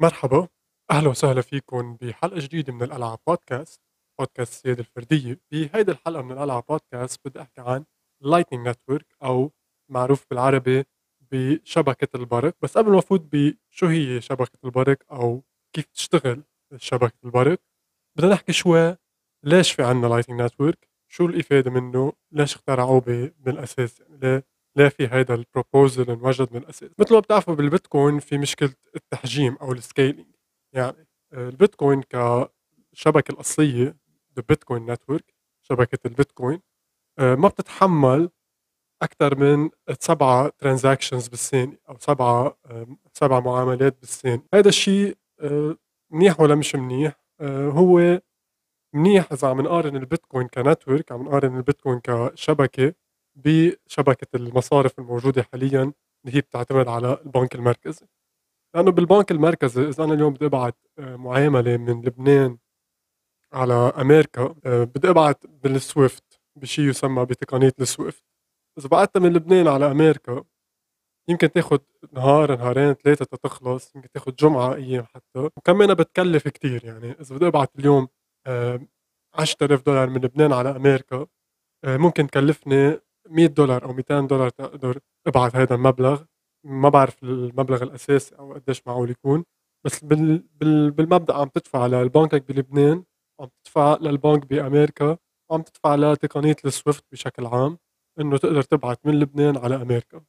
مرحبا أهلا وسهلا فيكم بحلقة جديدة من الألعاب بودكاست بودكاست السيادة الفردية. بهيدي الحلقة من الألعاب بودكاست بدي أحكي عن Lightning Network أو معروف بالعربي بشبكة البرق. بس قبل ما أفوت بشو هي شبكة البرق أو كيف تشتغل شبكة البرق بدنا نحكي شوي ليش في عنا Lightning Network شو الإفادة منه؟ ليش اخترعوه بالاساس يعني ليه ليه في هيدا ال proposal انوجد من الاساس مثل ما بتعرفوا بالبيتكوين في مشكلة التحجيم أو ال scaling يعني آه، البيتكوين كشبكة الأصلية البيتكوين network شبكة البيتكوين آه، ما بتتحمل أكثر من سبعة transactions بالثانية أو سبعة سبع معاملات بالثانية. هذا الشيء آه، منيح ولا مش منيح؟ هو منيح إذا عم نقارن البيتكوين ك network عم نقارن البيتكوين كشبكة. بشبكة المصارف الموجودة حاليا اللي هي بتعتمد على البنك المركزي. لأنه بالبنك المركزي إذا أنا اليوم بدي أبعت آه، معاملة من لبنان على أمريكا آه، بدي أبعت بالسويفت بشيء يسمى بتقنية السويفت. إذا بعتها من لبنان على أمريكا يمكن تاخد نهار نهارين ثلاثة تخلص يمكن تاخد جمعة أيام حتى. وكمان بتكلف كتير يعني. إذا بدي أبعت اليوم 10000 دولار من لبنان على أمريكا آه، ممكن تكلفني 100 دولار أو 200 دولار تقدر ابعث هذا المبلغ. ما بعرف المبلغ الاساسي أو قديش معقول يكون بس بال بال بالمبدأ عم تدفع لبنكك بلبنان عم تدفع للبنك بأمريكا وعم تدفع لتقنية السويفت بشكل عام إنه تقدر تبعت من لبنان على أمريكا.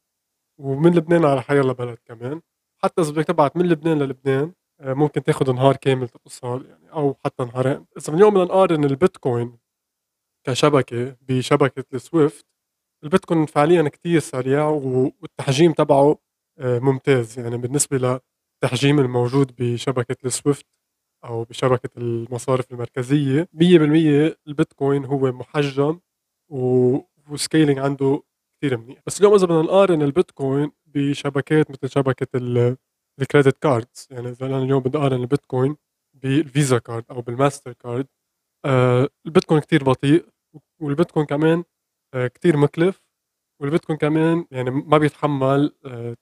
ومن لبنان على حي بلد كمان. حتى إذا بدك تبعت من لبنان للبنان آه، ممكن تاخذ نهار كامل تتصل يعني أو حتى نهارين. إذا من اليوم بدنا نقارن البيتكوين كشبكة بشبكة السويفت البيتكوين فعليا كتير سريع والتحجيم تبعه آه، ممتاز. يعني بالنسبة للتحجيم الموجود بشبكة السويفت أو بشبكة المصارف المركزية 100% البيتكوين هو محجم و scaling عنده كثير منيح. بس اليوم إذا بدنا نقارن البيتكوين بشبكات مثل شبكة ال credit cards يعني إذا أنا اليوم بدي أقارن البيتكوين بالفيزا كارد أو بالماستر كارد آه البيتكوين كثير بطيء والبيتكوين كمان آه، كتير مكلف والبيتكوين كمان يعني ما بيتحمل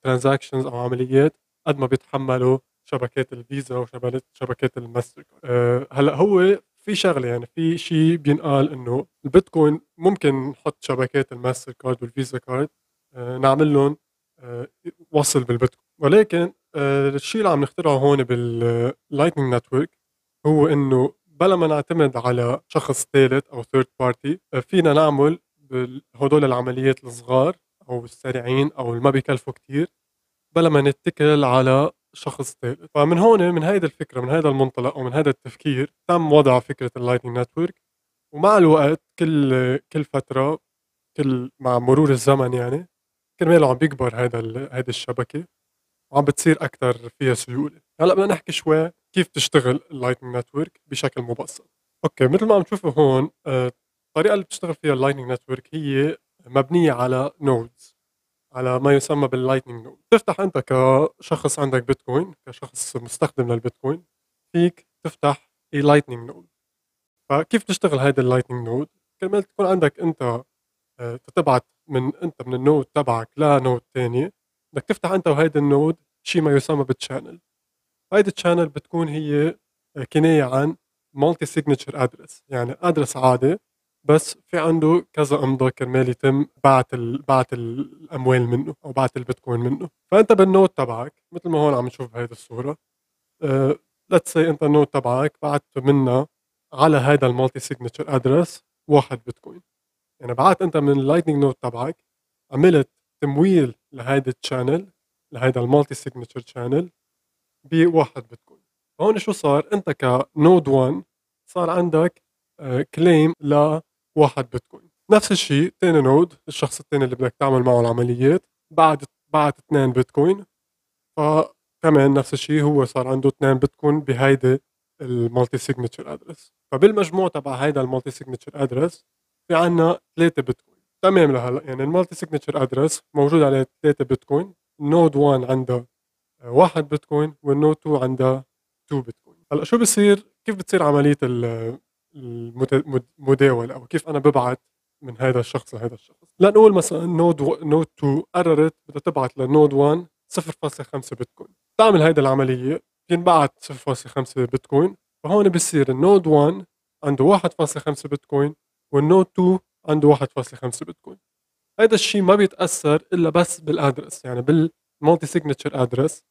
transactions آه، أو عمليات قد ما بيتحملوا شبكات الفيزا وشبكات الماستر كارد هلأ هو في شغلة يعني في شيء بينقال إنه البيتكوين ممكن نحط شبكات الماستر كارد والفيزا كارد آه، نعمل لهم وصل بالبيتكوين. ولكن الشيء اللي عم نخترعه هون بال Lightning Network هو إنه بلا ما نعتمد على شخص ثالث أو third party فينا نعمل هدول العمليات الصغار أو السريعين أو اللي ما بيكلفوا كتير بلا ما نتكل على شخص ثالث فمن هون من هيدا الفكرة من هيدا المنطلق ومن هذا التفكير تم وضع فكرة ال Lightning Network ومع الوقت كل كل فترة كل مع مرور الزمن يعني كرماله عم بيكبر هذا هيدي الشبكة. وعم بتصير أكثر فيها سيولة. هلأ بدنا نحكي شوي كيف تشتغل ال Lightning Network بشكل مبسط. أوكي مثل ما عم تشوفوا هون آه، الطريقة اللي بتشتغل فيها ال Lightning Network هي مبنية على nodes على ما يسمى بال Lightning node تفتح أنت كشخص عندك بيتكوين كشخص مستخدم للبيتكوين فيك تفتح اي Lightning node فكيف تشتغل هيدا ال Lightning node كرمال تكون عندك أنت آه، تبعت من أنت من ال node تبعك ل node ثاني بدك تفتح أنت وهيدا ال node شيء ما يسمى بال channel هيدي ال channel بتكون هي آه، كناية عن multi-signature address يعني address عادي. بس في عنده كذا إمضا كرمال يتم بعت ال... بعت الأموال منه أو بعت البيتكوين منه. فأنت بال node تبعك مثل ما هون عم نشوف بهيدي الصورة let's say أنت ال node تبعك بعت منها على هذا ال multi-signature address واحد بيتكوين. يعني بعت أنت من ال Lightning node تبعك عملت تمويل لهيدا ال channel لهيدا ال multi-signature channel بواحد بيتكوين. هون شو صار؟ أنت ك node 1 صار عندك claim ل واحد بيتكوين. نفس الشيء ثاني node الشخص الثاني اللي بدك تعمل معه العمليات بعد بعت اثنين بيتكوين. فكمان نفس الشيء هو صار عنده اثنين بيتكوين بهيدي ال multi-signature address فبالمجموع تبع هيدا ال multi-signature address في عنا ثلاثة بيتكوين. تمام لهلأ. يعني ال multi-signature address موجود عليه ثلاثة بيتكوين. node 1 عندها واحد بيتكوين وال node 2 عندها 2 بيتكوين. هلأ شو بصير كيف بتصير عملية المداوله أو كيف أنا ببعت من هذا الشخص لهذا الشخص. لنقول مثلا node و... node 2 قررت بدها تبعت ل node 1 0.5 بيتكوين. تعمل هيدي العملية بينبعت 0.5 بيتكوين فهون بصير ال node 1 عنده 1.5 بيتكوين وال node 2 عنده 1.5 بيتكوين. هذا الشيء ما بيتأثر إلا بس بال address يعني بال multi-signature address.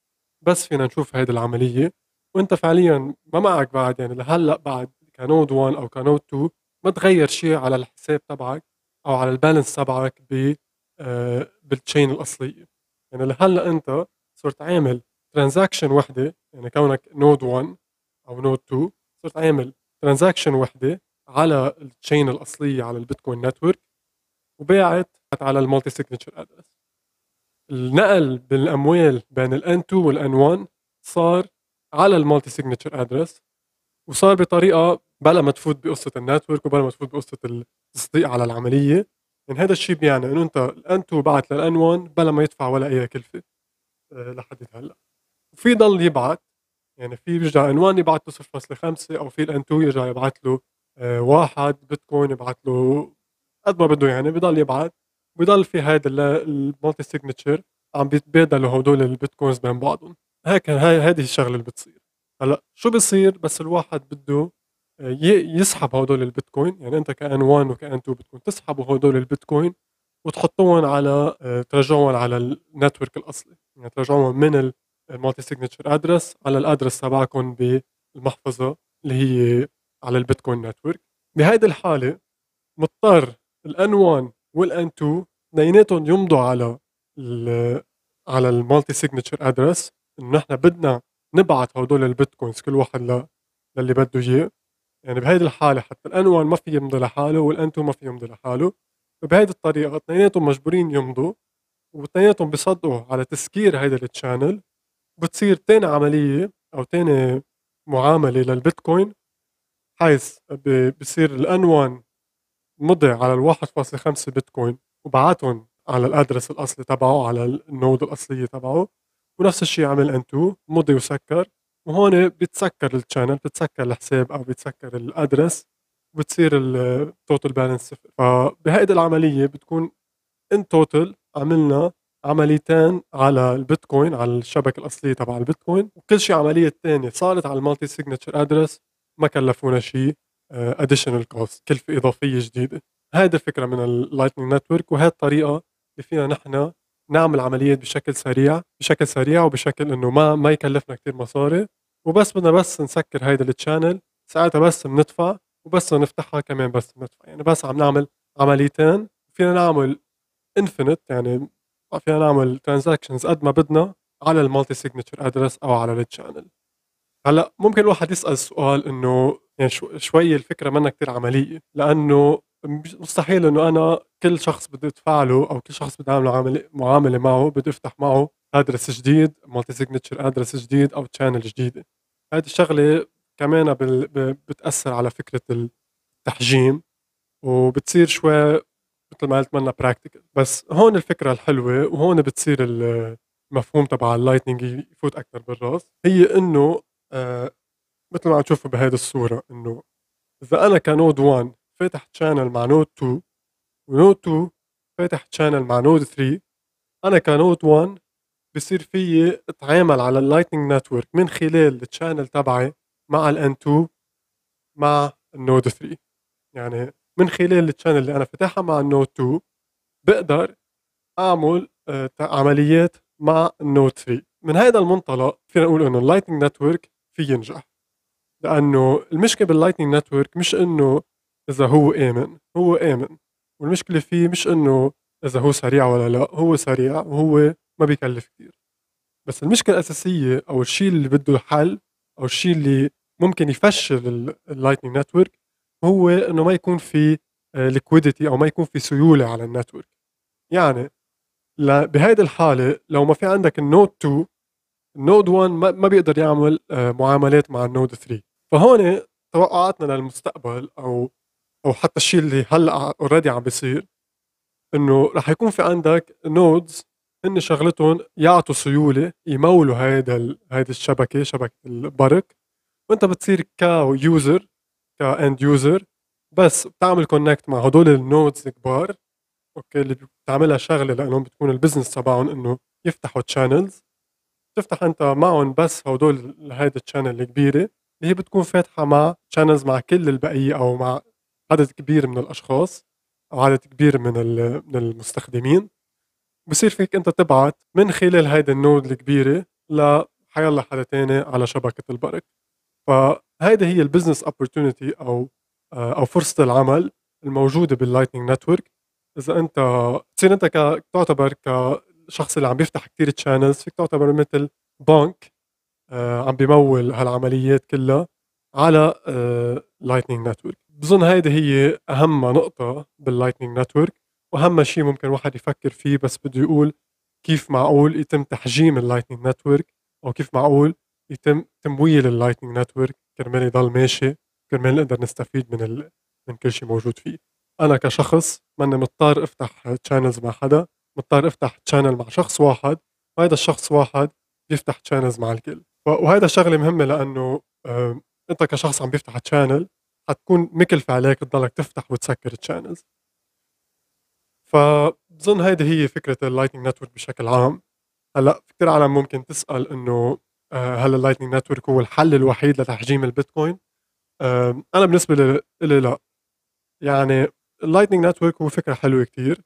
بس فينا نشوف هذه العملية وأنت فعليا ما معك بعد يعني لهلأ بعد ك node 1 أو ك node 2 ما تغير شيء على الحساب تبعك أو على ال balance تبعك ب آه، بال chain الأصلية. يعني لهلأ أنت صرت عامل transaction وحدة يعني كونك node 1 أو node 2 صرت عامل transaction وحدة على ال chain الأصلية على البيتكوين network وباعت على ال multi-signature address النقل بالأموال بين ال N2 وال N1 صار على ال multi-signature address وصار بطريقة بلا ما تفوت بقصة ال network وبلا ما تفوت بقصة التصديق على العملية. يعني هذا الشيء بيعني إنه أنت ال N2 بعت لل N1 بلا ما يدفع ولا أي كلفة آه، لحد هلأ. وفي ضل يبعت يعني في بيرجع N1 يبعت له 0.5 أو في ال N2 يرجع يبعت له آه، واحد بيتكوين يبعت له قد ما بده يعني بضل يبعت. بضل في هذا ال multi-signature عم بيتبادلوا هدول البيتكوينز بين بعضهم. هيك هاي هذه الشغلة اللي بتصير. هلأ شو بصير بس الواحد بده يسحب هدول البيتكوين يعني أنت ك N1 وك N2 بدكم تسحبوا هدول البيتكوين وتحطوهم على آه، ترجعوهم على ال network الأصلي. يعني ترجعوهم من ال multi-signature address على ال address تبعكم بالمحفظة اللي هي على البيتكوين network. بهيدي الحالة مضطر ال N1 وال N2 اثنيناتهم يمضوا على على ال multi-signature address إنه نحن بدنا نبعث هدول البيتكوينز كل واحد للي بده إياه. يعني بهيدي الحالة حتى ال N1 ما في يمضي لحاله وال N2 ما في يمضي لحاله. فبهيدي الطريقة اثنيناتهم مجبورين يمضوا واثنيناتهم بيصدقوا على تسكير هيدا ال channel بتصير تاني عملية أو تاني معاملة للبيتكوين حيث بصير ال N1 مضي على ال 1.5 بيتكوين وبعتهم على ال address الأصلي تبعه على ال node الأصلية تبعه. ونفس الشيء عمل N2 مضي وسكر. وهون بيتسكر ال channel بتسكر الحساب أو بيتسكر ال address وبتصير ال total balance صفر. فبهيدي العملية بتكون in total عملنا عمليتين على البيتكوين على الشبكة الأصلية تبع البيتكوين وكل شيء عملية ثانية صارت على ال multi-signature address ما كلفونا شيء additional cost كلفة إضافية جديدة. هذه الفكرة من ال Lightning Network وهي الطريقة اللي فينا نحن نعمل عمليات بشكل سريع بشكل سريع وبشكل إنه ما ما يكلفنا كثير مصاري. وبس بدنا بس نسكر هيدا ال channel ساعتها بس بندفع وبس نفتحها كمان بس بندفع يعني بس عم نعمل عمليتين. فينا نعمل infinite يعني فينا نعمل transactions قد ما بدنا على ال multi-signature address أو على ال channel هلأ ممكن الواحد يسأل سؤال إنه يعني شوي الفكرة منا كتير عملية. لأنه مستحيل إنه أنا كل شخص بدي ادفع له أو كل شخص بدي اعمل معاملة معه بدي افتح معه address جديد multi-signature address جديد أو channel جديدة. هذه الشغلة كمان بتأثر على فكرة التحجيم وبتصير شوي مثل ما قلت منا practical بس هون الفكرة الحلوة وهون بتصير المفهوم تبع ال Lightning يفوت أكثر بالرأس هي إنه آه مثل ما عم تشوفوا بهيدي الصورة إنه إذا أنا ك node 1 فاتح channel مع node 2 و node 2 فاتح channel مع node 3 أنا ك node 1 بصير فيي أتعامل على ال Lightning Network من خلال ال channel تبعي مع ال N2 مع ال node 3 يعني من خلال ال channel اللي أنا فاتحها مع ال node 2 بقدر أعمل آه، عمليات مع ال node 3 من هذا المنطلق فينا نقول إنه ال Lightning Network في ينجح. لأنه المشكلة بال Lightning Network مش إنه إذا هو آمن هو آمن. والمشكلة فيه مش إنه إذا هو سريع ولا لا هو سريع وهو ما بيكلف كثير بس المشكلة الأساسية أو الشيء اللي بده حل أو الشيء اللي ممكن يفشل ال Lightning Network هو إنه ما يكون في liquidity أو ما يكون في سيولة على ال network. يعني بهيدي الحالة لو ما في عندك ال node 2 ال node 1 ما بيقدر يعمل آه، معاملات مع ال node 3 فهون توقعاتنا للمستقبل أو أو حتى الشيء اللي هلأ already عم بيصير إنه رح يكون في عندك nodes هن شغلتهم يعطوا سيولة يمولوا هيدا هيدي الشبكة شبكة البرق. وأنت بتصير ك user ك end user بس بتعمل connect مع هدول ال nodes الكبار okay اللي بتعملها شغلة لأنهم بتكون ال business تبعهم إنه يفتحوا channels بتفتح أنت معهم بس هدول هيدي ال channel الكبيرة اللي هي بتكون فاتحة مع channels مع كل البقية أو مع عدد كبير من الأشخاص أو عدد كبير من من المستخدمين. بصير فيك أنت تبعت من خلال هيدي ال node الكبيرة لحيالله حدا تاني على شبكة البرق فهيدي هي ال business opportunity أو أو فرصة العمل الموجودة بال Lightning Network إذا أنت تصير أنت ك تعتبر كشخص اللي عم بيفتح كتير channels فيك تعتبر مثل بنك آه، عم بيمول هالعمليات كلها على Lightning Network بظن هيدي هي أهم نقطة بال Lightning Network وأهم شيء ممكن واحد يفكر فيه بس بده يقول كيف معقول يتم تحجيم ال Lightning Network أو كيف معقول يتم تمويل ال Lightning Network كرمال يضل ماشي كرمال نقدر نستفيد من ال... من كل شيء موجود فيه. أنا كشخص ماني مضطر أفتح channels مع حدا مضطر أفتح channel مع شخص واحد وهذا الشخص واحد بيفتح channels مع الكل. وهذا الشغله مهمة لأنه أنت كشخص عم بيفتح تشانل حتكون مكلفة عليك تضلك تفتح وتسكر channels فبظن هيدي هي فكرة ال Lightning Network بشكل عام. هلأ كثير عالم ممكن تسأل إنه آه، هل ال Lightning Network هو الحل الوحيد لتحجيم البيتكوين؟ أنا بالنسبة لي لا. يعني ال Lightning Network هو فكرة حلوة كتير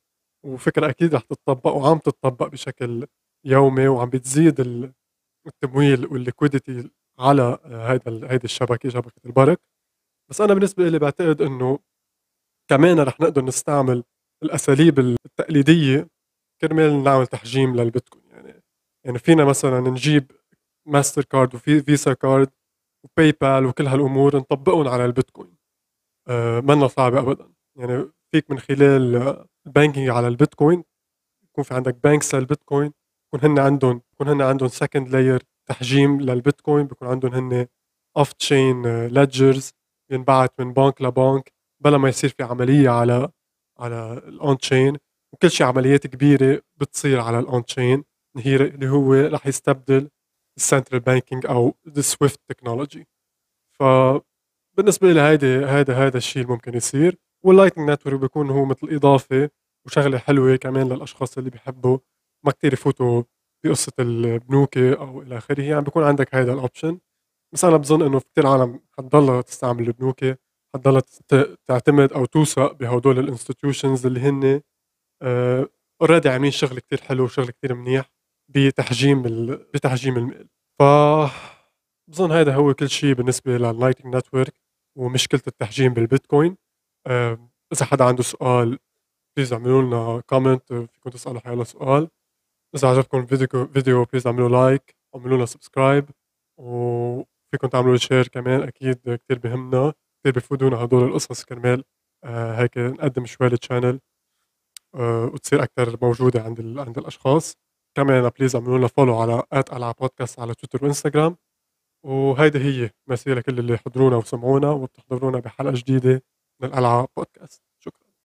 وفكرة أكيد رح تتطبق وعم تتطبق بشكل يومي وعم بتزيد التمويل وال liquidity على هيدا هيدي الشبكة شبكة البرق. بس أنا بالنسبة لي بعتقد إنه كمان رح نقدر نستعمل الأساليب التقليدية كرمال نعمل تحجيم للبيتكوين. يعني يعني فينا مثلا نجيب ماستر كارد وفي Visa card و PayPal وكل هالأمور نطبقهم على البيتكوين. أه منا صعبة ابدا. يعني فيك من خلال ال banking على البيتكوين يكون في عندك banks للبيتكوين يكون هن عندهم يكون هن عندهم second layer تحجيم للبيتكوين بيكون عندهم هن off-chain ledgers بينبعت من بنك لبنك بلا ما يصير في عملية على على ال on-chain وكل شيء عمليات كبيرة بتصير على ال on-chain اللي هو رح يستبدل ال central banking أو ال SWIFT technology فبالنسبه لي هيدي هيدا هذا الشيء اللي ممكن يصير. وال Lightning Network بيكون هو مثل إضافة وشغلة حلوة كمان للأشخاص اللي بيحبوا ما كتير يفوتوا بقصة البنوكه أو إلى آخره. يعني بيكون عندك هيدا ال option بس أنا بظن إنه كثير عالم حتضلها تستعمل البنوكه حتضلها تعتمد أو توثق بهدول ال institutions اللي هن already uh, عاملين شغل كتير حلو وشغل كتير منيح بتحجيم بتحجيم المال ف بظن هذا هو كل شيء بالنسبة لل Lightning Network ومشكلة التحجيم بالبيتكوين. إذا حدا عنده سؤال please اعملوا لنا comment فيكم تسألوا حيلا سؤال. إذا عجبكم الفيديو فيديو please اعملوا like اعملوا لنا subscribe وفيكم تعملوا share كمان أكيد كثير بهمنا. كثير بفيدونا هدول القصص كرمال آه هيك نقدم شوي لل channel آه وتصير أكثر موجودة عند عند الأشخاص. كمان please اعملوا لنا follow على at العاب بودكاست على تويتر وانستغرام وهيدي هي ميرسي لكل اللي حضرونا وسمعونا وبتحضرونا بحلقة جديدة من الألعاب بودكاست